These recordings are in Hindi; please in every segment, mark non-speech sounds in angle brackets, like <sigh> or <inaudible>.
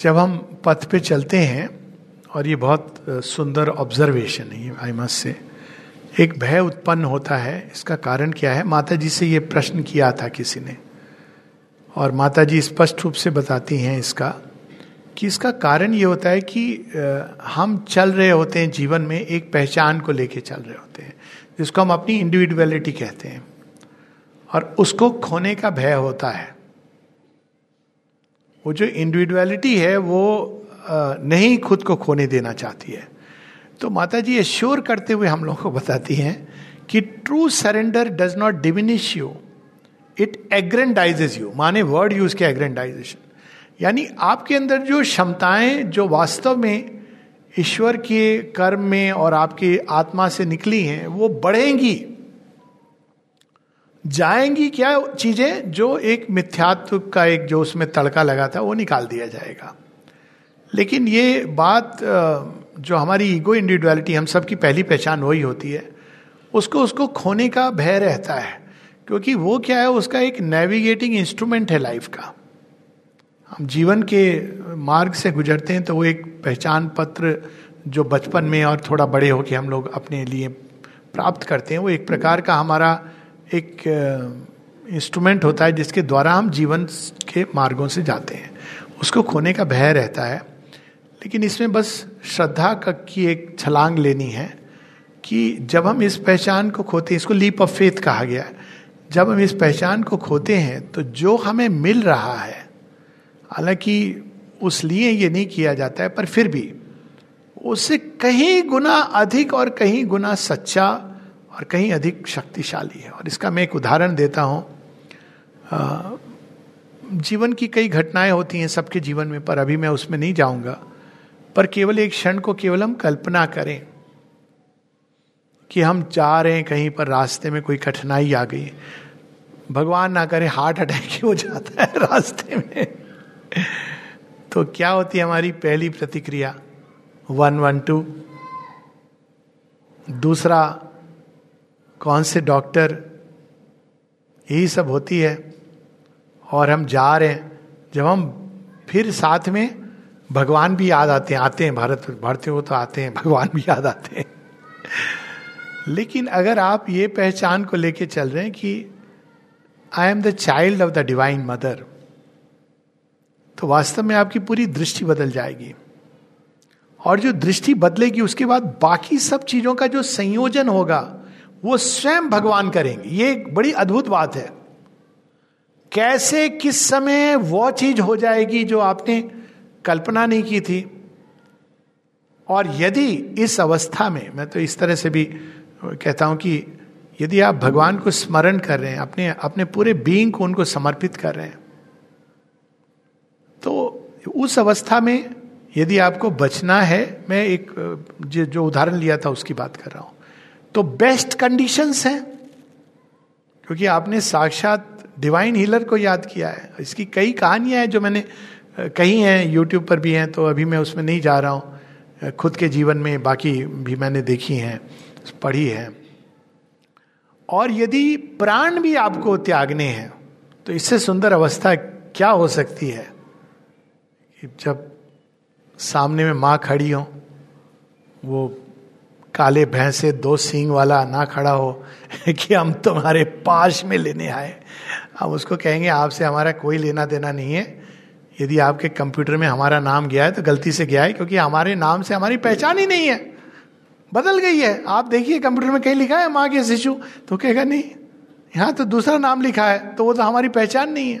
जब हम पथ पे चलते हैं, और ये बहुत सुंदर ऑब्जर्वेशन है आई मस्ट से एक भय उत्पन्न होता है। इसका कारण क्या है? माता जी से ये प्रश्न किया था किसी ने, और माता जी स्पष्ट रूप से बताती हैं इसका, कि इसका कारण ये होता है कि हम चल रहे होते हैं जीवन में, एक पहचान को लेके चल रहे होते हैं, जिसको हम अपनी इंडिविजुअलिटी कहते हैं, और उसको खोने का भय होता है। वो जो इंडिविजुअलिटी है, वो नहीं खुद को खोने देना चाहती है। तो माता जी एश्योर करते हुए हम लोग को बताती हैं कि true surrender does not diminish you it aggrandises you माने वर्ड यूज़ के एग्रेंडाइजेशन यानी आपके अंदर जो क्षमताएँ, जो वास्तव में ईश्वर के कर्म में और आपकी आत्मा से निकली हैं, वो बढ़ेंगी। जाएँगी क्या चीज़ें जो एक मिथ्यात्व का एक जो उसमें तड़का लगा था, वो निकाल दिया जाएगा। लेकिन ये बात जो हमारी ईगो इंडिविजुअलिटी, हम सबकी पहली पहचान वही होती है। उसको उसको खोने का भय रहता है, क्योंकि वो क्या है, उसका एक नेविगेटिंग इंस्ट्रूमेंट है लाइफ का। हम जीवन के मार्ग से गुजरते हैं तो वो एक पहचान पत्र जो बचपन में और थोड़ा बड़े होके हम लोग अपने लिए प्राप्त करते हैं, वो एक प्रकार का हमारा एक इंस्ट्रूमेंट होता है जिसके द्वारा हम जीवन के मार्गों से जाते हैं। उसको खोने का भय रहता है, लेकिन इसमें बस श्रद्धा का की एक छलांग लेनी है कि जब हम इस पहचान को खोते हैं, इसको लीप ऑफ़ फेथ कहा गया है, जब हम इस पहचान को खोते हैं तो जो हमें मिल रहा है, हालाँकि उस लिए ये नहीं किया जाता है, पर फिर भी उससे कहीं गुना अधिक और कहीं गुना सच्चा और कहीं अधिक शक्तिशाली है। और इसका मैं एक उदाहरण देता हूँ। जीवन की कई घटनाएँ होती हैं सबके जीवन में, पर अभी मैं उसमें नहीं जाऊँगा। पर केवल एक क्षण को केवल हम कल्पना करें कि हम जा रहे हैं कहीं पर रास्ते में कोई कठिनाई आ गई। भगवान ना करे, हार्ट अटैक हो जाता है <laughs> रास्ते में। तो क्या होती है हमारी पहली प्रतिक्रिया? One one, two. दूसरा कौन से डॉक्टर, यही सब होती है। और हम जा रहे हैं। जब हम फिर साथ में भगवान भी याद आते हैं आते हैं भारत, भारतीय को तो आते हैं, भगवान भी याद आते हैं। लेकिन अगर आप ये पहचान को लेके चल रहे हैं कि I am the child of the divine mother तो वास्तव में आपकी पूरी दृष्टि बदल जाएगी। और जो दृष्टि बदलेगी, उसके बाद बाकी सब चीज़ों का जो संयोजन होगा वो स्वयं भगवान करेंगे। ये एक बड़ी अद्भुत बात है। कैसे, किस समय वो चीज़ हो जाएगी जो आपने कल्पना नहीं की थी? और यदि इस अवस्था में, मैं तो इस तरह से भी कहता हूँ कि यदि आप भगवान को स्मरण कर रहे हैं, अपने अपने पूरे बीइंग को उनको समर्पित कर रहे हैं तो उस अवस्था में यदि आपको बचना है, मैं एक जो उदाहरण लिया था, उसकी बात कर रहा हूँ। तो बेस्ट कंडीशंस हैं। क्योंकि आपने साक्षात डिवाइन हीलर को याद किया है। इसकी कई कहानियाँ हैं जो मैंने कही हैं यूट्यूब पर भी हैं तो अभी मैं उसमें नहीं जा रहा हूँ। खुद के जीवन में बाकी भी मैंने देखी हैं, पढ़ी है। और यदि प्राण भी आपको त्यागने हैं तो इससे सुंदर अवस्था क्या हो सकती है? जब सामने में माँ खड़ी हो, वो काले भैंसे दो सींग वाला ना खड़ा हो <laughs> कि हम तुम्हारे पास में लेने आए। हम उसको कहेंगे, आपसे हमारा कोई लेना देना नहीं है। यदि आपके कंप्यूटर में हमारा नाम गया है तो गलती से गया है, क्योंकि हमारे नाम से हमारी पहचान ही नहीं है। बदल गई है। आप देखिए, कंप्यूटर में कहीं लिखा है, माँ के शिशु। तो कहेगा, नहीं, यहाँ तो दूसरा नाम लिखा है तो वो तो हमारी पहचान नहीं है।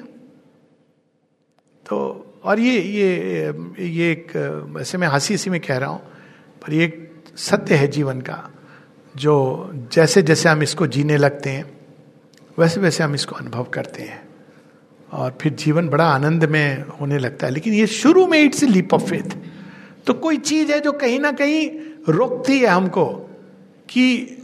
तो और ये ये ये एक वैसे मैं हँसी हँसी में कह रहा हूँ, पर ये एक सत्य है जीवन का, जो जैसे जैसे हम इसको जीने लगते हैं, वैसे वैसे हम इसको अनुभव करते हैं। और फिर जीवन बड़ा आनंद में होने लगता है। लेकिन ये शुरू में इट्स लीप ऑफ़ फेथ तो कोई चीज़ है जो कहीं ना कहीं रोकती है हमको कि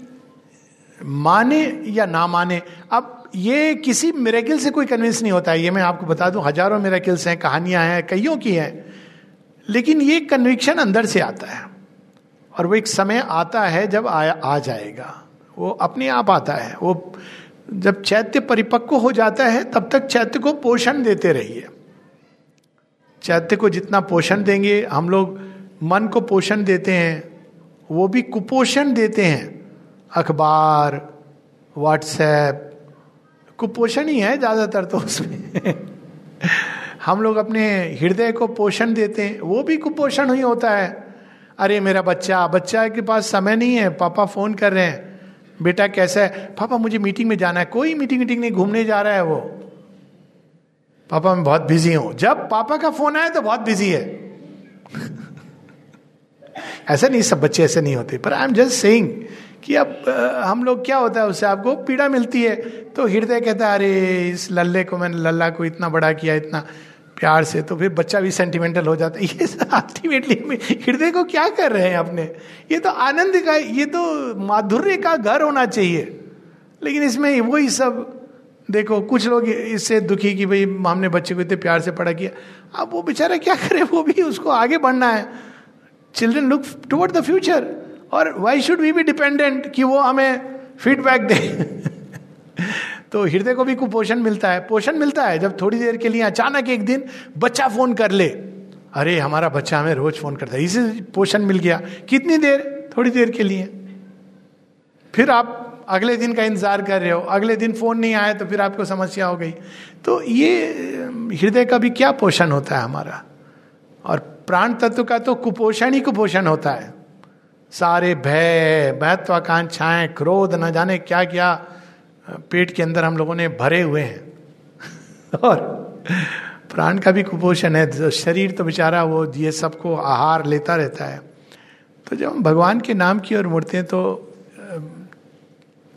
माने या ना माने। अब ये किसी मेरेकिल से कोई कन्विंस नहीं होता है। ये मैं आपको बता दूँ, हज़ारों मेरेकिल्स हैं, कहानियाँ हैं, कईयों की हैं। लेकिन ये कन्विक्शन अंदर से आता है। और वो एक समय आता है जब आ, आ जाएगा। वो अपने आप आता है। वो जब चैत्य परिपक्व हो जाता है तब तक चैत्य को पोषण देते रहिए। चैत्य को जितना पोषण देंगे हम लोग मन को पोषण देते हैं वो भी कुपोषण देते हैं। अखबार व्हाट्सएप कुपोषण ही है ज़्यादातर तो उसमें। <laughs> हम लोग अपने हृदय को पोषण देते हैं वो भी कुपोषण ही होता है। अरे मेरा बच्चा बच्चा के पास समय नहीं है, पापा फ़ोन कर रहे हैं। बेटा कैसा है? पापा, मुझे मीटिंग में जाना है। कोई मीटिंग मीटिंग नहीं, घूमने जा रहा है वो। पापा, मैं बहुत बिज़ी हूँ। जब पापा का फ़ोन आया तो बहुत बिज़ी है। <laughs> ऐसा नहीं, सब बच्चे ऐसे नहीं होते। पर आई एम जस्ट सेइंग कि अब हम लोग क्या होता है उससे? आपको पीड़ा मिलती है। तो हृदय कहता है, अरे, इस लल्ले को मैंने, लल्ला को इतना बड़ा किया, इतना प्यार से तो फिर बच्चा भी सेंटिमेंटल हो जाता है। <laughs> ये अल्टीमेटली हृदय को क्या कर रहे हैं अपने? ये तो आनंद का, ये तो माधुर्य का घर होना चाहिए। लेकिन इसमें वही सब, देखो, कुछ लोग इससे दुखी कि भाई, हमने बच्चे को इतने प्यार से पढ़ा किया। अब वो बेचारा क्या करे? वो भी उसको आगे बढ़ना है। Children look toward the future और why should we be dependent कि वो हमें फीडबैक दे? तो हृदय को भी कुपोषण मिलता है। पोषण मिलता है जब थोड़ी देर के लिए अचानक एक दिन बच्चा फ़ोन कर ले। अरे, हमारा बच्चा हमें रोज फ़ोन करता है। इसे पोषण मिल गया। कितनी देर? थोड़ी देर के लिए। फिर आप अगले दिन का इंतज़ार कर रहे हो। अगले दिन फ़ोन नहीं आया तो फिर आपको समस्या हो गई। तो ये, हृदय का भी क्या पोषण होता है हमारा? और प्राण तत्व का तो कुपोषण ही कुपोषण होता है। सारे भय, महत्वाकांक्षाएँ, क्रोध, न जाने क्या क्या पेट के अंदर हम लोगों ने भरे हुए हैं। <laughs> और प्राण का भी कुपोषण है तो शरीर तो बेचारा वो ये सबको आहार लेता रहता है। तो जब हम भगवान के नाम की ओर मुड़ते हैं तो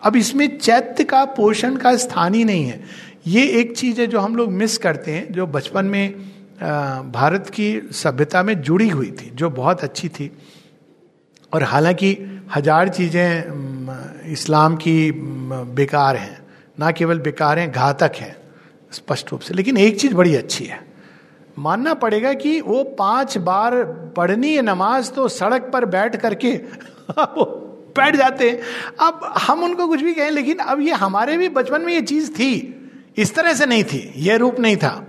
अब इसमें चैत्य का, पोषण का स्थान ही नहीं है। ये एक चीज़ है जो हम लोग मिस करते हैं, जो बचपन में भारत की सभ्यता में जुड़ी हुई थी, जो बहुत अच्छी थी। और हालाँकि हज़ार चीज़ें इस्लाम की बेकार हैं। ना केवल बेकार हैं, घातक हैं, स्पष्ट रूप से। लेकिन एक चीज़ बड़ी अच्छी है। मानना पड़ेगा कि वो पाँच बार पढ़नी है नमाज़ तो सड़क पर बैठ करके <laughs> वो बैठ जाते हैं। अब हम उनको कुछ भी कहें, लेकिन अब ये हमारे भी बचपन में ये चीज़ थी। इस तरह से नहीं थी। ये रूप नहीं था।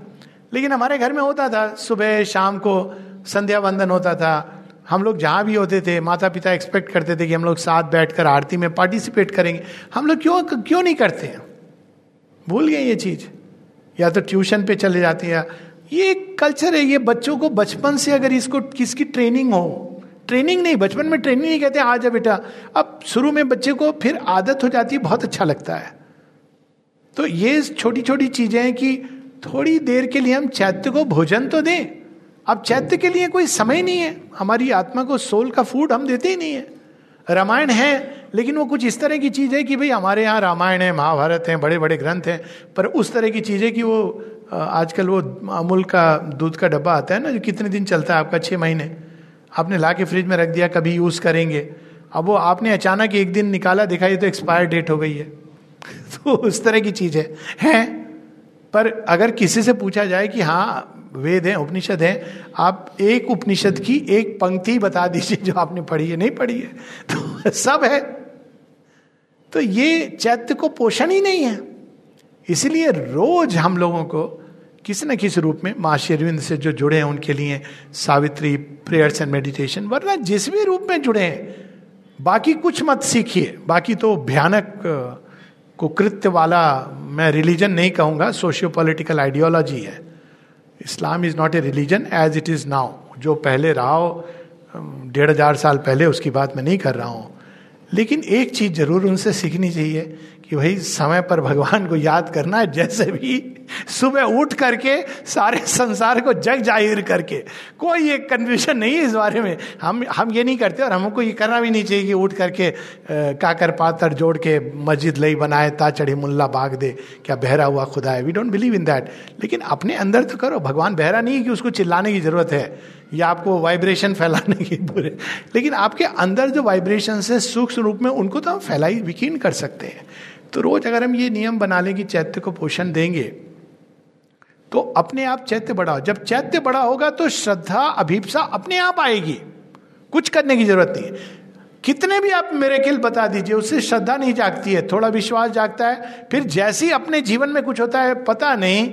लेकिन हमारे घर में होता था। सुबह शाम को संध्या वंदन होता था। हम लोग जहाँ भी होते थे माता पिता एक्सपेक्ट करते थे कि हम लोग साथ बैठकर आरती में पार्टिसिपेट करेंगे। हम लोग क्यों क्यों नहीं करते हैं? भूल गए ये चीज़। या तो ट्यूशन पे चले जाते हैं ये एक कल्चर है, ये बच्चों को बचपन से अगर इसको, किसकी ट्रेनिंग हो। ट्रेनिंग नहीं, बचपन में ट्रेनिंग नहीं कहते, आ जा बेटा। अब शुरू में बच्चे को फिर आदत हो जाती है, बहुत अच्छा लगता है। तो ये छोटी छोटी चीज़ें हैं कि थोड़ी देर के लिए हम चैत्य को भोजन तो दें। अब चैत्य के लिए कोई समय नहीं है। हमारी आत्मा को सोल का फ़ूड हम देते ही नहीं है। रामायण है लेकिन वो कुछ इस तरह की चीज़ है कि भाई हमारे यहाँ रामायण है महाभारत है बड़े बड़े ग्रंथ हैं पर उस तरह की चीज़ है कि वो आजकल वो अमूल का दूध का डब्बा आता है ना जो कितने दिन चलता है आपका छः महीने। आपने ला के फ्रिज में रख दिया कभी यूज़ करेंगे। अब वो आपने अचानक एक दिन निकाला देखा ये तो एक्सपायर डेट हो गई है। <laughs> तो उस तरह की चीज़ है, है? पर अगर किसी से पूछा जाए कि हाँ वेद हैं, उपनिषद हैं, आप एक उपनिषद की एक पंक्ति बता दीजिए जो आपने पढ़ी है, नहीं पढ़ी है तो <laughs> सब है। तो ये चैत्य को पोषण ही नहीं है। इसलिए रोज हम लोगों को किसी न किसी रूप में माँ शेरविंद से जो जुड़े हैं, उनके लिए सावित्री प्रेयर्स एंड मेडिटेशन, वरना जिस भी रूप में जुड़े हैं, बाकी कुछ मत सीखिए। बाकी तो भयानक कुकृत्य वाला मैं रिलीजन नहीं कहूँगा सोशियो पॉलिटिकल आइडियोलॉजी है। Islam is not a religion as it is now जो पहले रहा हो, डेढ़ हज़ार साल पहले उसकी बात मैं नहीं कर रहा हूँ। लेकिन एक चीज़ ज़रूर उनसे सीखनी चाहिए कि भाई समय पर भगवान को याद करना है, जैसे भी सुबह उठ करके सारे संसार को जग ज़ाहिर करके। कोई एक कन्फ्यूज़न नहीं है इस बारे में। हम हम ये नहीं करते और हमको ये करना भी नहीं चाहिए कि उठ करके काकर पातर जोड़ के मस्जिद लई बनाए ता चढ़े मुल्ला बाग दे, क्या बहरा हुआ खुदा है we don't believe in that लेकिन अपने अंदर तो करो। भगवान बहरा नहीं है कि उसको चिल्लाने की ज़रूरत है या आपको वाइब्रेशन फैलाने की बुरे। लेकिन आपके अंदर जो वाइब्रेशन है, सूक्ष्म रूप में उनको तो हम फैलाई विकीन कर सकते हैं। तो रोज अगर हम ये नियम बना लें कि चैत्य को पोषण देंगे तो अपने आप चैत्य बढ़ाओ जब चैत्य बड़ा होगा तो श्रद्धा, अभिप्सा अपने आप आएगी। कुछ करने की ज़रूरत नहीं कितने भी आप मेरे खेल बता दीजिए, उससे श्रद्धा नहीं जागती है, थोड़ा विश्वास जागता है, फिर जैसे ही अपने जीवन में कुछ होता है, पता नहीं,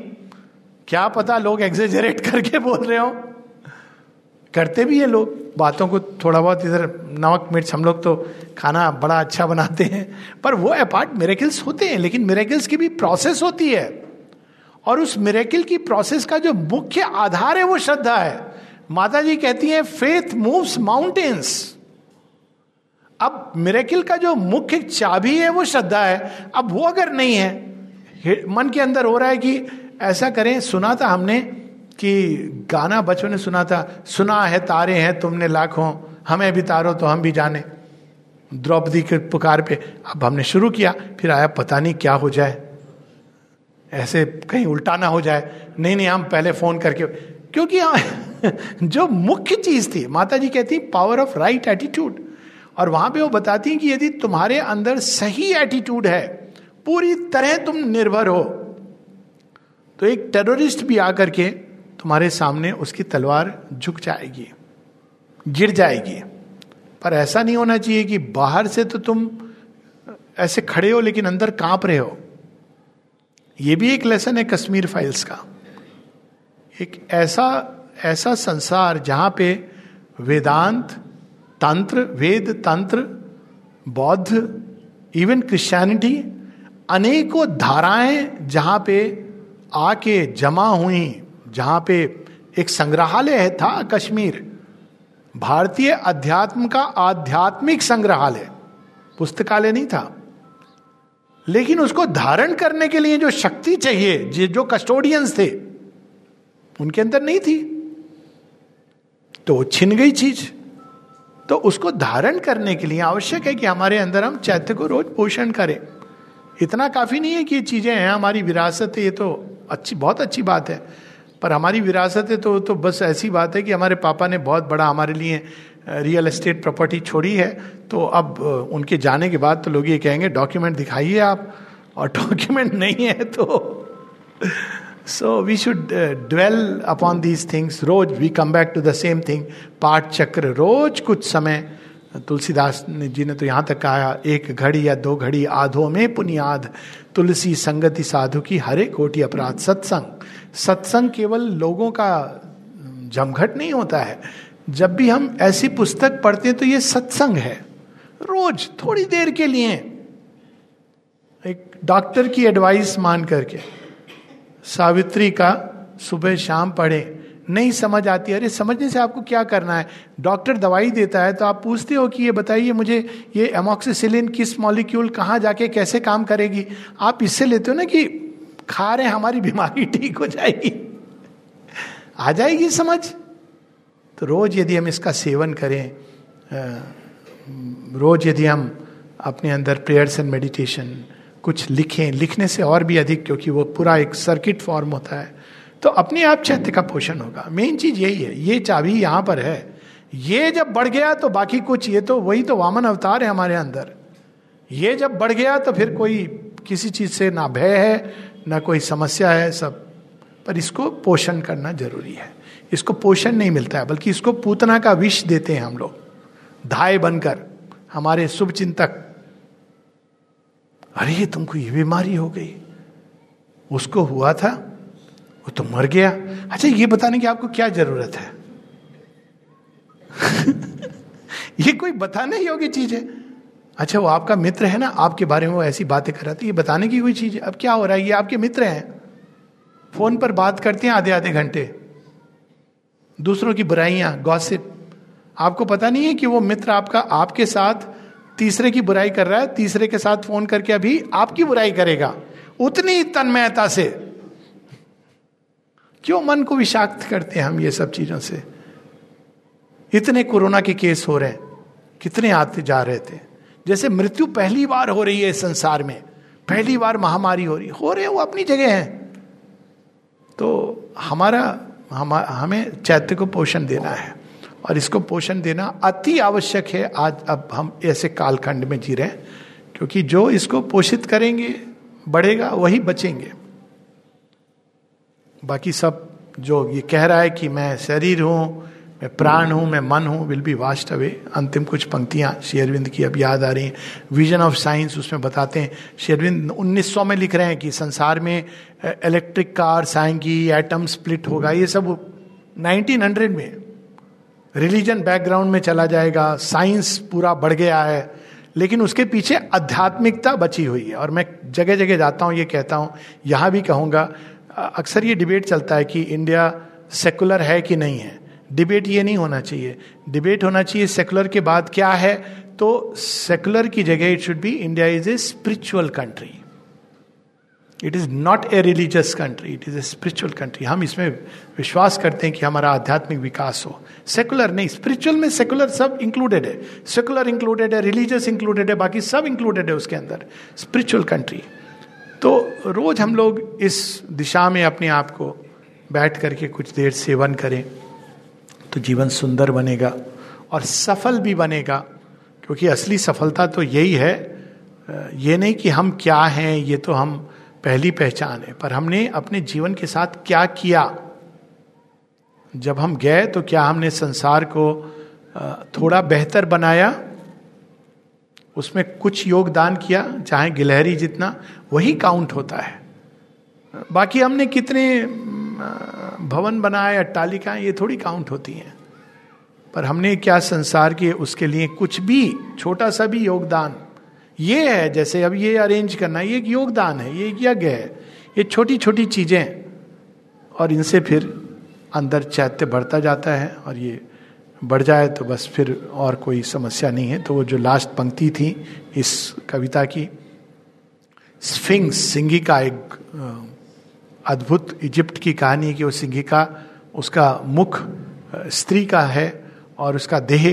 क्या पता लोग एग्जेजरेट करके बोल रहे हो। करते भी है लोग। बातों को थोड़ा बहुत इधर नमक, मिर्च, हम लोग तो खाना बड़ा अच्छा बनाते हैं। पर वो अपार्ट मेरेकिल्स होते हैं, लेकिन मेरेकिल्स की भी प्रोसेस होती है। और उस मेरेकिल की प्रोसेस का जो मुख्य आधार है, वो श्रद्धा है। माता जी कहती हैं फेथ मूव्स माउंटेन्स अब मेरेकिल का जो मुख्य चाबी है, वो श्रद्धा है। अब वो अगर नहीं है मन के अंदर हो रहा है कि ऐसा करें, सुना था हमने कि गाना बच्चों ने सुना था, सुना है तारे हैं तुमने लाखों, हमें भी तारो तो हम भी जाने। द्रौपदी के पुकार पे अब हमने शुरू किया, फिर आया, पता नहीं क्या हो जाए। ऐसे कहीं उल्टा ना हो जाए। नहीं नहीं, हम पहले फ़ोन करके, क्योंकि <laughs> जो मुख्य चीज़ थी माता जी कहती पावर ऑफ़ राइट एटीट्यूड और वहाँ पे वो बताती हैं कि यदि तुम्हारे अंदर सही एटीट्यूड है, पूरी तरह तुम निर्भर हो। तो एक टेररिस्ट भी आकर के तुम्हारे सामने उसकी तलवार झुक जाएगी, गिर जाएगी। पर ऐसा नहीं होना चाहिए कि बाहर से तो तुम ऐसे खड़े हो, लेकिन अंदर काँप रहे हो। यह भी एक लेसन है कश्मीर फाइल्स का। एक ऐसा ऐसा संसार जहाँ पे वेदांत, तंत्र, वेद, तंत्र, बौद्ध इवन क्रिश्चियनिटी अनेकों धाराएँ जहाँ पे आके जमा हुई, जहाँ पे एक संग्रहालय था कश्मीर। भारतीय अध्यात्म का आध्यात्मिक संग्रहालय। पुस्तकालय नहीं था। लेकिन उसको धारण करने के लिए जो शक्ति चाहिए, जो कस्टोडियंस थे, उनके अंदर नहीं थी। तो छिन गई चीज़। तो उसको धारण करने के लिए आवश्यक है कि हमारे अंदर हम चैत्य को रोज पोषण करें। इतना काफ़ी नहीं है कि ये चीज़ें हैं, हमारी विरासत है, ये तो अच्छी, बहुत अच्छी बात है। पर हमारी विरासत है तो तो बस ऐसी बात है कि हमारे पापा ने बहुत बड़ा हमारे लिए रियल एस्टेट प्रॉपर्टी छोड़ी है तो अब उनके जाने के बाद तो लोग ये कहेंगे, डॉक्यूमेंट दिखाइए आप। और <laughs> डॉक्यूमेंट नहीं है तो so we should dwell upon these things rose we come back to the same thing पाठ चक्र रोज कुछ समय। तुलसीदास जी ने तो यहाँ तक कहा, एक घड़ी या दो घड़ी आधो में पुनियाद। तुलसी संगति साधु की हरे कोटि अपराध सत्संग। सत्संग केवल लोगों का जमघट नहीं होता है। जब भी हम ऐसी पुस्तक पढ़ते हैं तो ये सत्संग है। रोज, थोड़ी देर के लिए। एक डॉक्टर की एडवाइस मान करके, सावित्री का सुबह शाम पढ़े, नहीं समझ आती, अरे समझने से आपको क्या करना है? डॉक्टर दवाई देता है तो आप पूछते हो कि ये बताइए मुझे, ये एमोक्सिसिलिन किस मॉलिक्यूल कहाँ जाके कैसे काम करेगी? आप इससे लेते हो ना कि खा रहे हमारी <laughs> बीमारी ठीक हो जाएगी। आ जाएगी समझ। तो रोज यदि हम इसका सेवन करें रोज यदि हम अपने अंदर प्रेयर्स एंड मेडिटेशन कुछ लिखें, लिखने से और भी अधिक क्योंकि वो पूरा एक सर्किट फॉर्म होता है तो अपने आप चैत्य का पोषण होगा। मेन चीज़ यही है, ये चाबी यहाँ पर है। ये जब बढ़ गया तो बाकी कुछ, ये तो वही तो वामन अवतार है हमारे अंदर। ये जब बढ़ गया तो फिर कोई किसी चीज़ से ना भय है, ना कोई समस्या है सब, पर इसको पोषण करना ज़रूरी है। इसको पोषण नहीं मिलता है, बल्कि इसको पूतना का विष देते हैं हम लोग। धाय बनकर, हमारे शुभ चिंतक अरे तुमको ये बीमारी हो गई। उसको हुआ था, वो तो मर गया। अच्छा ये बताने की आपको क्या ज़रूरत है? <laughs> ये कोई बताने योग्य चीज़ है। अच्छा वो आपका मित्र है ना, आपके बारे में वो ऐसी बातें कर रहा था, ये बताने की कोई चीज़ है? अब क्या हो रहा है? ये आपके मित्र हैं। फ़ोन पर बात करते हैं आधे आधे घंटे। दूसरों की बुराइयाँ गॉसिप आपको पता नहीं है कि वो मित्र आपका आपके साथ तीसरे की बुराई कर रहा है, तीसरे के साथ फ़ोन करके अभी आपकी बुराई करेगा। उतनी तन्मयता से। क्यों मन को विषाक्त करते हैं हम ये सब चीज़ों से? इतने कोरोना के केस हो रहे हैं, कितने आते जा रहे थे। जैसे मृत्यु पहली बार हो रही है संसार में, पहली बार महामारी हो रही हो रहे वो अपनी जगह है। तो हमारा हम, हमें चैत्य को पोषण देना है। और इसको पोषण देना अति आवश्यक है। आज अब हम ऐसे कालखंड में जी रहे हैं, क्योंकि जो इसको पोषित करेंगे, बढ़ेगा, वही बचेंगे। बाकी सब जो ये कह रहा है कि मैं शरीर हूँ मैं प्राण हूँ, मैं मन हूँ विल बी वास्ट अवे अंतिम कुछ पंक्तियाँ शेरविंद की अब याद आ रही हैं। विजन ऑफ़ साइंस उसमें बताते हैं। शेरविंद 1900 में लिख रहे हैं कि संसार में इलेक्ट्रिक कार आएँगी एटम स्प्लिट होगा। ये सब 1900 में रिलीजन बैकग्राउंड में चला जाएगा। साइंस पूरा बढ़ गया है। लेकिन उसके पीछे आध्यात्मिकता बची हुई है। और मैं जगह जगह जाता हूँ, ये कहता हूँ, यहाँ भी कहूँगा अक्सर ये डिबेट चलता है कि इंडिया सेकुलर है कि नहीं है। डिबेट ये नहीं होना चाहिए। डिबेट होना चाहिए सेकुलर के बाद क्या है? तो सेकुलर की जगह it should be India is a spiritual country it is not a religious country it is a spiritual country हम इसमें विश्वास करते हैं कि हमारा आध्यात्मिक विकास हो। सेकुलर नहीं स्पिरिचुअल में सेकुलर सब इंक्लूडेड है। सेकुलर इंक्लूडेड है रिलीजियस इंक्लूडेड है, बाकी सब इंक्लूडेड है उसके अंदर। स्पिरिचुअल कंट्री तो रोज हम लोग इस दिशा में अपने आप को बैठ करके कुछ देर सेवन करें। तो जीवन सुंदर बनेगा और सफल भी बनेगा, क्योंकि असली सफलता तो यही है, ये नहीं कि हम क्या हैं, ये तो हम पहली पहचान है, पर हमने अपने जीवन के साथ क्या किया? जब हम गए तो क्या हमने संसार को थोड़ा बेहतर बनाया? उसमें कुछ योगदान किया, चाहे गिलहरी जितना, वही काउंट होता है। बाकी हमने कितने भवन बनाए, अट्टालिकाएँ, ये थोड़ी काउंट होती हैं। पर हमने क्या संसार के, उसके लिए कुछ भी, छोटा सा भी योगदान, ये है, जैसे अब ये अरेंज करना, ये एक योगदान है, ये एक यज्ञ है, ये छोटी छोटी चीज़ें, और इनसे फिर अंदर चैत्य बढ़ता जाता है, और ये बढ़ जाए तो बस फिर और कोई समस्या नहीं है। तो वो जो लास्ट पंक्ति थी, इस कविता की स्फिंग्स सिंगी का एक अद्भुत इजिप्ट की कहानी कि वो सिंगिका उसका मुख स्त्री का है और उसका देह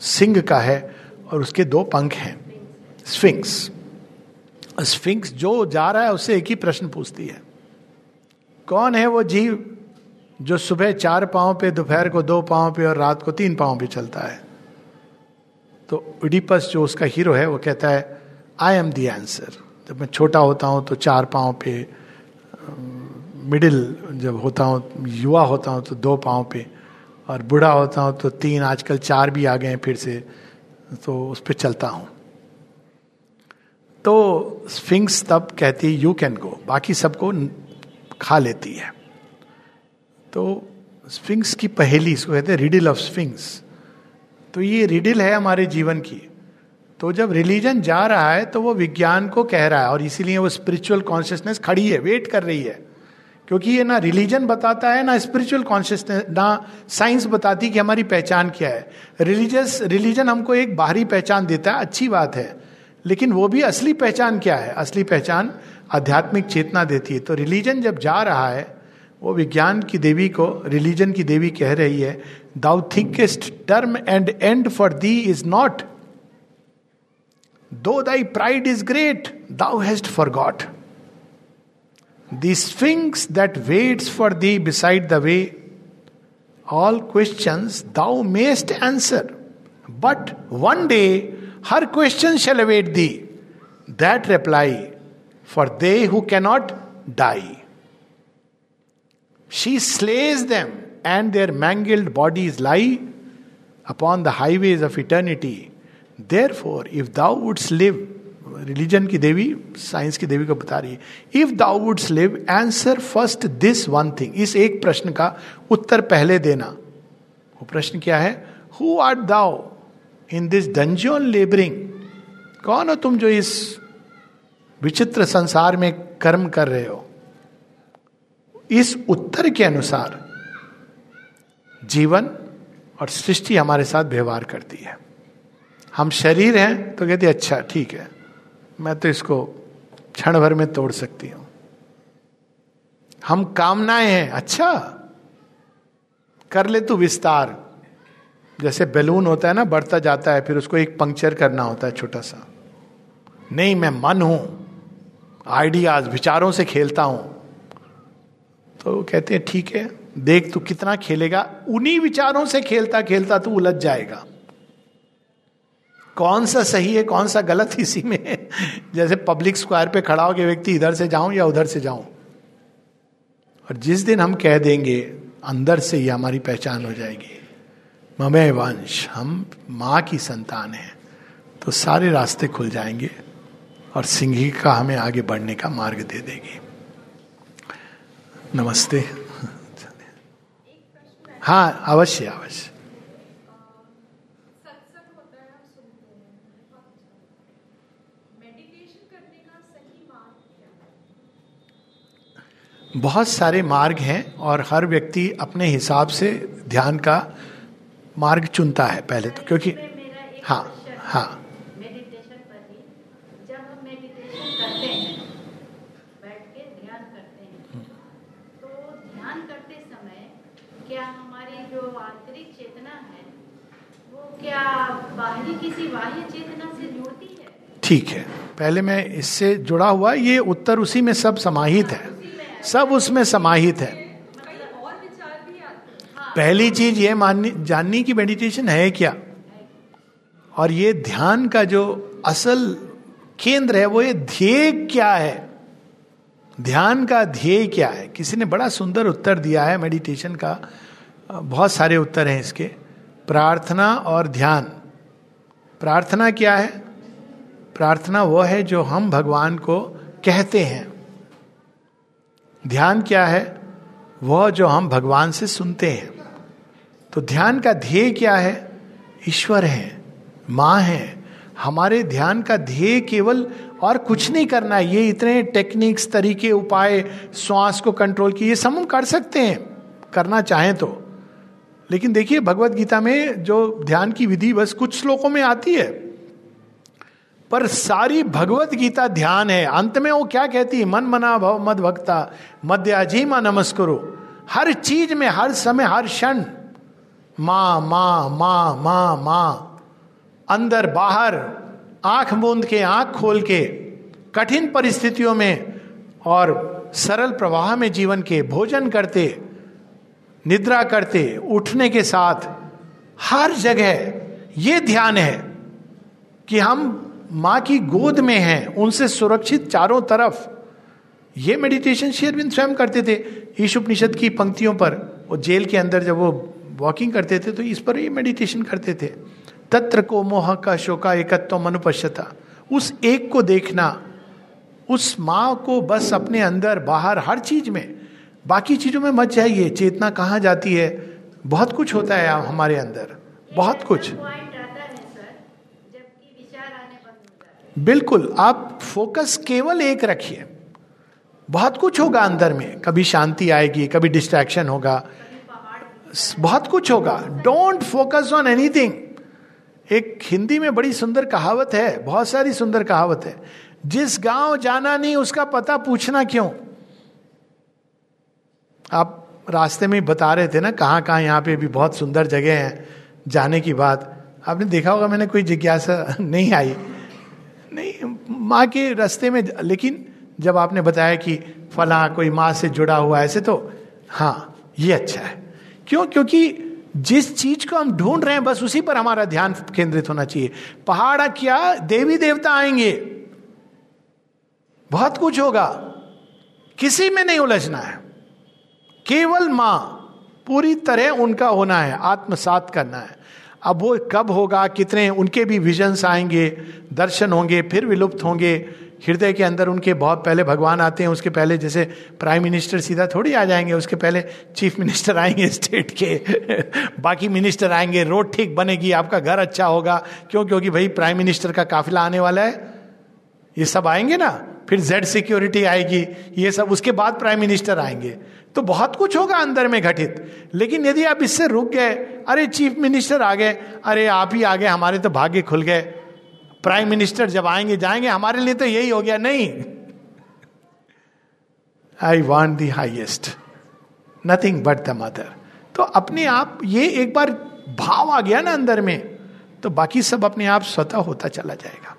सिंह का है और उसके दो पंख हैं। स्फिंक्स। स्फिंक्स जो जा रहा है उससे एक ही प्रश्न पूछती है। कौन है वो जीव जो सुबह चार पाँव पे, दोपहर को दो पाँव पे और रात को तीन पाँव पे चलता है? तो उडीपस जो उसका हीरो है, वो कहता है आई एम दी आंसर जब मैं छोटा होता हूँ तो चार पाँव पे मिडिल, जब होता हूँ, युवा होता हूँ तो दो पाँव पे, और बूढ़ा होता हूँ तो तीन, आजकल चार भी आ गए हैं फिर से तो उस पर चलता हूँ। तो स्फिंक्स तब कहती है यू कैन गो बाकी सबको खा लेती है। तो स्फिंक्स की पहेली, इसको कहते हैं रिडिल ऑफ़ स्फिंक्स तो ये रिडिल है हमारे जीवन की। तो जब रिलीजन जा रहा है तो वो विज्ञान को कह रहा है और इसीलिए वो स्पिरिचुअल कॉन्शियसनेस खड़ी है वेट कर रही है। क्योंकि ये ना रिलीजन बताता है, ना स्पिरिचुअल कॉन्शियसनेस ना साइंस बताती कि हमारी पहचान क्या है। रिलीजियस रिलीजन हमको एक बाहरी पहचान देता है, अच्छी बात है। लेकिन वो भी असली पहचान क्या है? असली पहचान आध्यात्मिक चेतना देती है। तो रिलीजन जब जा रहा है, वो विज्ञान की देवी को, रिलीजन की देवी कह रही है thou thinkest term and end for thee is not Though thy pride is great, thou hast forgot. The sphinx that waits for thee beside the way, all questions thou mayst answer. But one day her question shall await thee. That reply for they who cannot die. She slays them, and their mangled bodies lie upon the highways of eternity. Therefore, if thou wouldst live religion की देवी साइंस की देवी को बता रही है if thou wouldst live answer first this one thing इस एक प्रश्न का उत्तर पहले देना। वो प्रश्न क्या है? Who art thou in this dungeon labouring कौन हो तुम जो इस विचित्र संसार में कर्म कर रहे हो? इस उत्तर के अनुसार जीवन और सृष्टि हमारे साथ व्यवहार करती है। हम शरीर हैं तो कहते अच्छा ठीक है। मैं तो इसको क्षण भर में तोड़ सकती हूँ। हम कामनाएँ हैं अच्छा। कर ले तू विस्तार। जैसे बैलून होता है ना, बढ़ता जाता है, फिर उसको एक पंक्चर करना होता है छोटा सा। नहीं, मैं मन हूँ, आइडियाज़, विचारों से खेलता हूँ। तो कहते हैं, ठीक है, देख तू कितना खेलेगा। उन्हीं विचारों से खेलता खेलता तू उलझ जाएगा। कौन सा सही है, कौन सा गलत <laughs> इसी में? जैसे पब्लिक स्क्वायर पे खड़ा हो के व्यक्ति इधर से जाऊँ या उधर से जाऊँ। और जिस दिन हम कह देंगे, अंदर से ही हमारी पहचान हो जाएगी। ममय वंश, हम माँ की संतान हैं तो सारे रास्ते खुल जाएँगे और सिंघी का हमें आगे बढ़ने का मार्ग दे देगी। नमस्ते। <laughs> हाँ अवश्य अवश्य। बहुत सारे मार्ग हैं और हर व्यक्ति अपने हिसाब से ध्यान का मार्ग चुनता है पहले तो क्योंकि हाँ हाँ? ठीक है। पहले मैं इससे जुड़ा हुआ ये उत्तर उसी में सब समाहित है। सब उसमें समाहित है। पहली चीज़ ये माननी, जाननी की मेडिटेशन है क्या? और ये ध्यान का जो असल केंद्र है, वो ये ध्येय क्या है? ध्यान का ध्येय क्या है? किसी ने बड़ा सुंदर उत्तर दिया है मेडिटेशन का। बहुत सारे उत्तर हैं इसके। प्रार्थना और ध्यान। प्रार्थना क्या है? प्रार्थना वो है जो हम भगवान को कहते हैं। ध्यान क्या है? वह जो हम भगवान से सुनते हैं। तो ध्यान का ध्येय क्या है? ईश्वर है, माँ है। हमारे ध्यान का ध्येय केवल और कुछ नहीं करना है। ये इतने टेक्निक्स तरीके, उपाय, श्वास को कंट्रोल किए, ये सब हम कर सकते हैं। करना चाहें तो। लेकिन देखिए, भगवत गीता में जो ध्यान की विधि बस कुछ श्लोकों में आती है। पर सारी भगवत गीता ध्यान है। अंत में वो क्या कहती? है मन मना भव, मद भक्ता मध्याजीमा नमस्करो। हर चीज़ में, हर समय, हर क्षण। माँ माँ माँ माँ माँ। अंदर, बाहर, आँख मूंद के, आँख खोल के, कठिन परिस्थितियों में और सरल प्रवाह में जीवन के भोजन करते, निद्रा करते, उठने के साथ, हर जगह ये ध्यान है कि हम माँ की गोद में हैं, उनसे सुरक्षित चारों तरफ़। ये मेडिटेशन शेयरबिंद स्वयं करते थे, ईश उपनिषद की पंक्तियों पर। वो जेल के अंदर जब वो वॉकिंग करते थे तो इस पर ये मेडिटेशन करते थे। तत्र को मोह का शोका एकत्व मनुपश्यता। उस एक को देखना, उस माँ को बस अपने अंदर, बाहर, हर चीज़ में। बाकी चीज़ों में मत जाइए, चेतना कहाँ जाती है? बहुत कुछ होता है हमारे अंदर। बहुत कुछ। बिल्कुल, आप फोकस केवल एक रखिए। बहुत कुछ होगा अंदर में। कभी शांति आएगी, कभी डिस्ट्रैक्शन होगा। बहुत कुछ होगा। डोंट फोकस ऑन एनीथिंग एक हिंदी में बड़ी सुंदर कहावत है, बहुत सारी सुंदर कहावत है। जिस गाँव जाना नहीं, उसका पता पूछना क्यों? आप रास्ते में बता रहे थे ना कहाँ कहाँ यहाँ पे भी बहुत सुंदर जगह है। जाने की बात। आपने देखा होगा, मैंने कोई जिज्ञासा <laughs> नहीं आई। नहीं, माँ के रास्ते में, लेकिन जब आपने बताया कि फला कोई माँ से जुड़ा हुआ ऐसे तो हाँ ये अच्छा है। क्यों? क्योंकि जिस चीज़ को हम ढूंढ रहे हैं, बस उसी पर हमारा ध्यान केंद्रित होना चाहिए। पहाड़ क्या? देवी देवता आएँगे। बहुत कुछ होगा। किसी में नहीं उलझना है। केवल माँ, पूरी तरह उनका होना है, आत्मसात करना है। अब वो कब होगा? कितने उनके भी विजन्स आएँगे, दर्शन होंगे, फिर विलुप्त होंगे। हृदय के अंदर उनके बहुत पहले भगवान आते हैं, उसके पहले जैसे प्राइम मिनिस्टर सीधा थोड़ी आ जाएँगे, उसके पहले चीफ मिनिस्टर आएँगे स्टेट के। <laughs> बाकी मिनिस्टर आएँगे रोड ठीक बनेगी, आपका घर अच्छा होगा। क्यों? क्योंकि भाई प्राइम मिनिस्टर का काफिला आने वाला है। ये सब आएँगे ना? फिर जेड सिक्योरिटी आएगी, ये सब, उसके बाद प्राइम मिनिस्टर आएँगे। तो बहुत कुछ होगा अंदर में घटित। लेकिन यदि आप इससे रुक गए, अरे चीफ मिनिस्टर आ गए, अरे आप ही आ गए, हमारे तो भाग्य खुल गए। प्राइम मिनिस्टर जब आएँगे, जाएँगे, हमारे लिए तो यही हो गया, नहीं। I want the highest nothing but the mother तो अपने आप, ये एक बार भाव आ गया ना अंदर में तो बाकी सब अपने आप स्वतः होता चला जाएगा।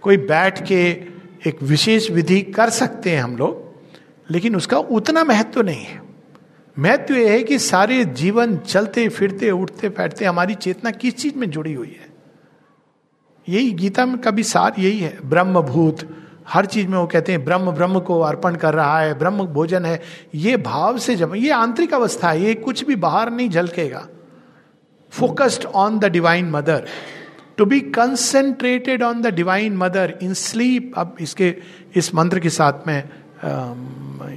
कोई बैठ के एक विशेष विधि कर सकते हैं हम लोग, लेकिन उसका उतना महत्व नहीं है। महत्व यह है कि सारे जीवन चलते, फिरते, उठते, बैठते, हमारी चेतना किस चीज़ में जुड़ी हुई है? यही गीता में कभी सार, यही है ब्रह्म भूत हर चीज़ में वो कहते हैं, ब्रह्म ब्रह्म को अर्पण कर रहा है, ब्रह्म भोजन है। ये भाव से जब, ये आंतरिक अवस्था है, ये कुछ भी बाहर नहीं झलकेगा। Focused on the divine mother to be concentrated on the divine mother in sleep अब इसके, इस मंत्र के साथ में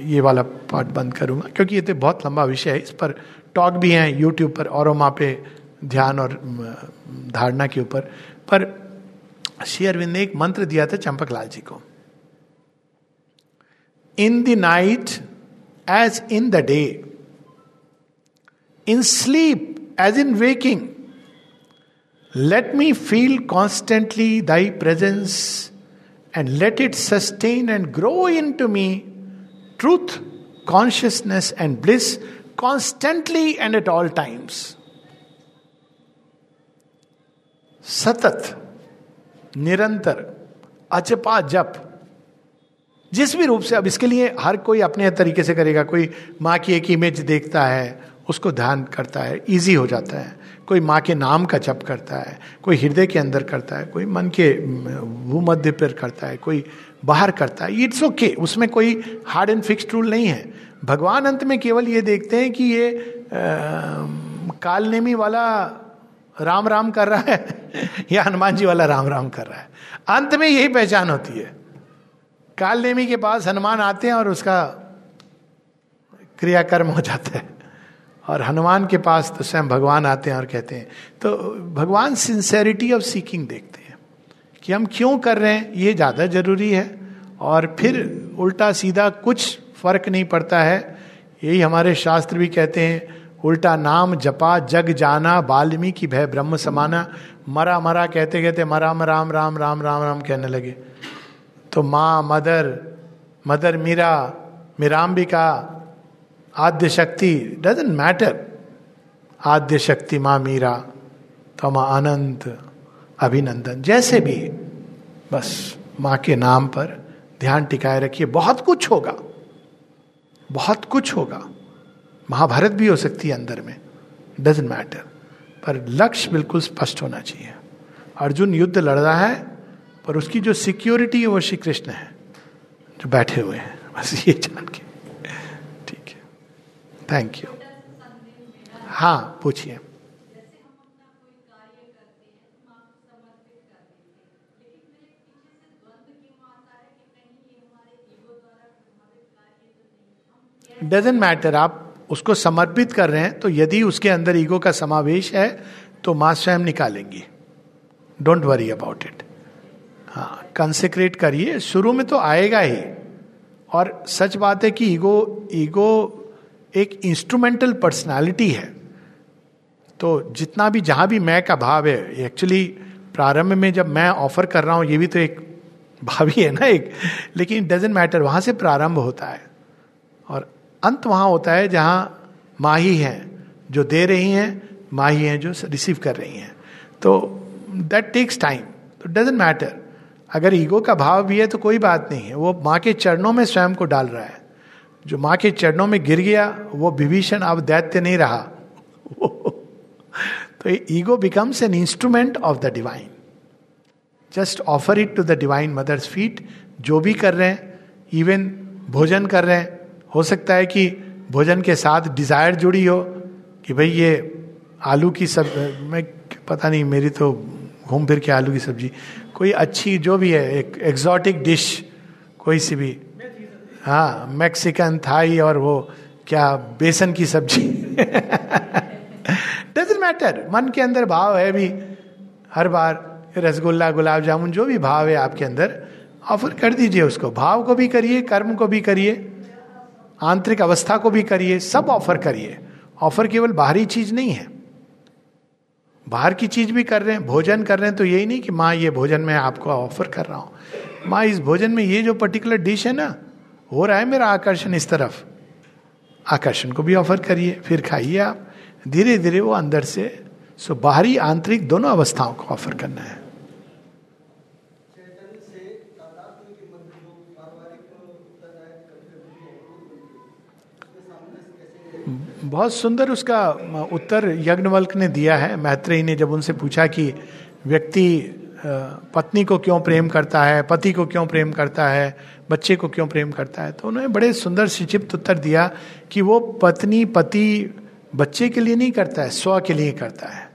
ये वाला पार्ट बंद करूँगा, क्योंकि ये तो बहुत लंबा विषय है। इस पर टॉक भी हैं यूट्यूब पर और वहाँ पे ध्यान और धारणा के ऊपर। पर श्री अरविंद ने एक मंत्र दिया था चंपक लाल जी को। In the night as in the day in sleep as in waking let me feel constantly thy presence and let it sustain and grow into me truth consciousness and bliss constantly and at all times सतत निरंतर अचपा जप जिस भी रूप से अब इसके लिए हर कोई अपने तरीके से करेगा, कोई माँ की एक इमेज देखता है, उसको ध्यान करता है इजी हो जाता है। कोई माँ के नाम का जप करता है, कोई हृदय के अंदर करता है, कोई मन के भूमध्य पर करता है, कोई बाहर करता है इट्स ओके okay. उसमें कोई हार्ड एंड फिक्स रूल नहीं है। भगवान अंत में केवल ये देखते हैं कि ये कालनेमी वाला राम राम कर रहा है <laughs> या हनुमान जी वाला राम राम कर रहा है। अंत में यही पहचान होती है। काल नेमी के पास हनुमान आते हैं और उसका क्रियाकर्म हो जाता है। और हनुमान के पास तो स्वयं भगवान आते हैं और कहते हैं। तो भगवान सिंसेरिटी ऑफ़ सीकिंग देखते हैं कि हम क्यों कर रहे हैं, ये ज़्यादा ज़रूरी है। और फिर उल्टा सीधा कुछ फ़र्क नहीं पड़ता है। यही हमारे शास्त्र भी कहते हैं, उल्टा नाम जपा, जग जाना, वाल्मीकि भय ब्रह्म समाना। मरा मरा कहते कहते मरा राम राम राम राम राम कहने लगे। तो माँ, मदर मदर मीरा मीराम्बिका आद्य शक्ति डजेंट मैटर आद्य शक्ति माँ मीरा तो माँ अनंत, अभिनंदन, जैसे भी बस, माँ के नाम पर ध्यान टिकाए रखिए, बहुत कुछ होगा। बहुत कुछ होगा। महाभारत भी हो सकती है अंदर में डजेंट मैटर पर लक्ष्य बिल्कुल स्पष्ट होना चाहिए। अर्जुन युद्ध लड़ रहा है, पर उसकी जो सिक्योरिटी है, वो श्री कृष्ण है, जो बैठे हुए हैं। बस ये जान के। थैंक यू हाँ पूछिए। डजेंट मैटर आप उसको समर्पित कर रहे हैं तो यदि उसके अंदर ईगो का समावेश है तो माँ स्वयं निकालेंगी। डोंट वरी अबाउट इट हाँ कंसेक्रेट करिए। शुरू में तो आएगा ही। और सच बात है कि ईगो ईगो एक इंस्ट्रूमेंटल पर्सनालिटी है। तो जितना भी, जहाँ भी मैं का भाव है एक्चुअली प्रारंभ में जब मैं ऑफ़र कर रहा हूँ, ये भी तो एक भाव ही है ना एक, लेकिन डजेंट मैटर वहाँ से प्रारंभ होता है। और अंत वहाँ होता है जहाँ माँ ही, जो दे रही हैं माँ ही हैं जो रिसीव कर रही हैं। तो दैट टेक्स टाइम तो डजेंट मैटर अगर ईगो का भाव भी है तो कोई बात नहीं है, वो माँ के चरणों में स्वयं को डाल रहा है। जो माँ के चरणों में गिर गया, वो विभीषण अब दैत्य नहीं रहा। <laughs> तो ego becomes an instrument of the divine just offer it to the divine mother's feet जो भी कर रहे हैं इवन भोजन कर रहे हैं, हो सकता है कि भोजन के साथ डिज़ायर जुड़ी हो कि भाई ये आलू की सब, मैं पता नहीं, मेरी तो घूम फिर के आलू की सब्ज़ी, कोई अच्छी जो भी है, एक एग्जॉटिक डिश कोई सी भी हाँ मैक्सिकन थाई और वो क्या बेसन की सब्ज़ी। <laughs> डजेंट मैटर मन के अंदर भाव है भी। हर बार रसगुल्ला, गुलाब जामुन, जो भी भाव है आपके अंदर ऑफ़र कर दीजिए उसको। भाव को भी करिए, कर्म को भी करिए, आंतरिक अवस्था को भी करिए, सब ऑफ़र करिए। ऑफ़र केवल बाहरी चीज़ नहीं है। बाहर की चीज़ भी कर रहे हैं, भोजन कर रहे हैं तो यही नहीं कि माँ, ये भोजन मैं आपको ऑफ़र कर रहा हूँ। माँ, इस भोजन में ये जो पर्टिकुलर डिश है ना हो रहा है मेरा आकर्षण इस तरफ़। आकर्षण को भी ऑफ़र करिए फिर खाइए आप। धीरे धीरे वो अंदर से सो बाहरी आंतरिक दोनों अवस्थाओं को ऑफ़र करना है। बहुत सुंदर उसका उत्तर यज्ञवल्क ने दिया है। मैत्रेयी ने जब उनसे पूछा कि व्यक्ति पत्नी को क्यों प्रेम करता है, पति को क्यों प्रेम करता है, बच्चे को क्यों प्रेम करता है? तो उन्होंने बड़े सुंदर सिचिप्त उत्तर दिया कि वो पत्नी, पति बच्चे के लिए नहीं करता है, स्व के लिए करता है।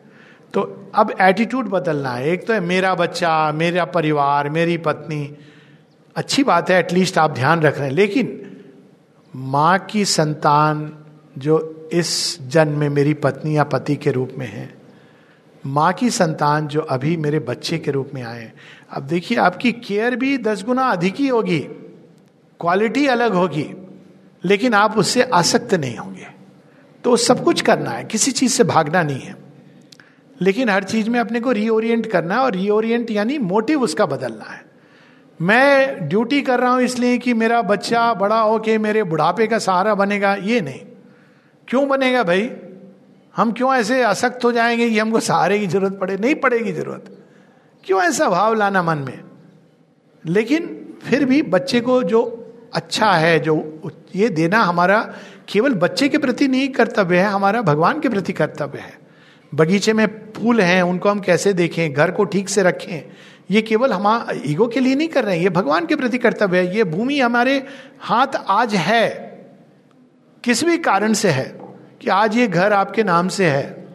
तो अब एटीट्यूड बदलना है। एक तो है, मेरा बच्चा, मेरा परिवार, मेरी पत्नी। अच्छी बात है एटलीस्ट आप ध्यान रख रहे हैं। लेकिन माँ की संतान जो इस जन्म में मेरी पत्नी या पति के रूप में है माँ की संतान जो अभी मेरे बच्चे के रूप में आए हैं। अब देखिए, आपकी केयर भी दस गुना अधिक ही होगी, क्वालिटी अलग होगी, लेकिन आप उससे आसक्त नहीं होंगे। तो सब कुछ करना है, किसी चीज़ से भागना नहीं है। लेकिन हर चीज़ में अपने को रीओरिएंट करना है, और रीओरिएंट यानी मोटिव उसका बदलना है। मैं ड्यूटी कर रहा हूँ इसलिए कि मेरा बच्चा बड़ा हो के मेरे बुढ़ापे का सहारा बनेगा, ये नहीं। क्यों बनेगा भाई? हम क्यों ऐसे असक्त हो जाएँगे कि हमको सहारे की ज़रूरत पड़े, नहीं पड़ेगी ज़रूरत? क्यों ऐसा भाव लाना मन में? लेकिन फिर भी बच्चे को जो अच्छा है, जो ये देना हमारा केवल बच्चे के प्रति नहीं, कर्तव्य है, हमारा भगवान के प्रति कर्तव्य है। बगीचे में फूल हैं, उनको हम कैसे देखें, घर को ठीक से रखें, ये केवल हम ईगो के लिए नहीं कर रहे हैं, ये भगवान के प्रति कर्तव्य है, ये भूमि हमारे हाथ आज है, किस भी कारण से है। कि आज ये घर आपके नाम से है,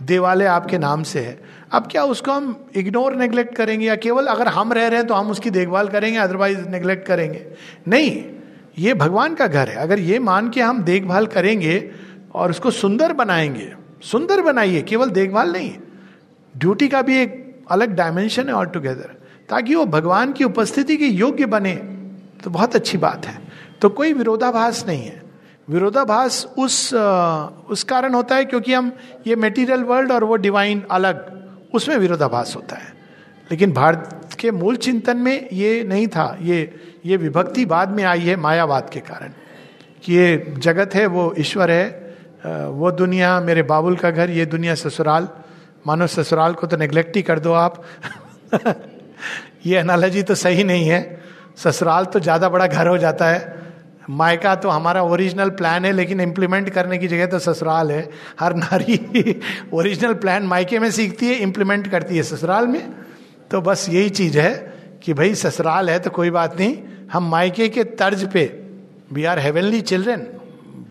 देवालय आपके नाम से है। अब क्या उसको हम इग्नोर नेग्लेक्ट करेंगे या केवल अगर हम रह रहे हैं तो हम उसकी देखभाल करेंगे अदरवाइज़ नेग्लेक्ट करेंगे? नहीं, ये भगवान का घर है। अगर ये मान के हम देखभाल करेंगे और उसको सुंदर बनाएँगे, सुंदर बनाइए, केवल देखभाल नहीं ड्यूटी का भी एक अलग डायमेंशन है ऑल टुगेदर ताकि वो भगवान की उपस्थिति के योग्य बने तो बहुत अच्छी बात है। तो कोई विरोधाभास नहीं है। विरोधाभास उस उस कारण होता है क्योंकि हम ये मेटीरियल वर्ल्ड और वो डिवाइन अलग, उसमें विरोधाभास होता है। लेकिन भारत के मूल चिंतन में ये नहीं था। ये ये विभक्ति बाद में आई है मायावाद के कारण कि ये जगत है, वो ईश्वर है वो दुनिया, मेरे बाबुल का घर, ये दुनिया ससुराल। मानो ससुराल को तो नेग्लेक्ट ही कर दो आप। <laughs> ये एनालॉजी तो सही नहीं है। ससुराल तो ज़्यादा बड़ा घर हो जाता है। मायका तो हमारा ओरिजिनल प्लान है, लेकिन इम्प्लीमेंट करने की जगह तो ससुराल है। हर नारी <laughs> ओरिजिनल प्लान मायके में सीखती है इम्प्लीमेंट करती है ससुराल में। तो बस यही चीज़ है कि भाई ससुराल है तो कोई बात नहीं, हम मायके के तर्ज पे वी आर हेवनली चिल्ड्रेन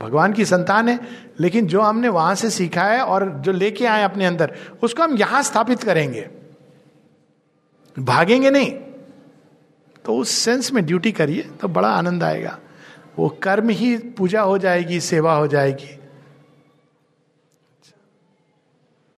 भगवान की संतान है, लेकिन जो हमने वहाँ से सीखा है और जो लेके आए अपने अंदर, उसको हम यहाँ स्थापित करेंगे। भागेंगे नहीं। तो उस सेंस में ड्यूटी करिए तो बड़ा आनंद आएगा। वो कर्म ही पूजा हो जाएगी सेवा हो जाएगी।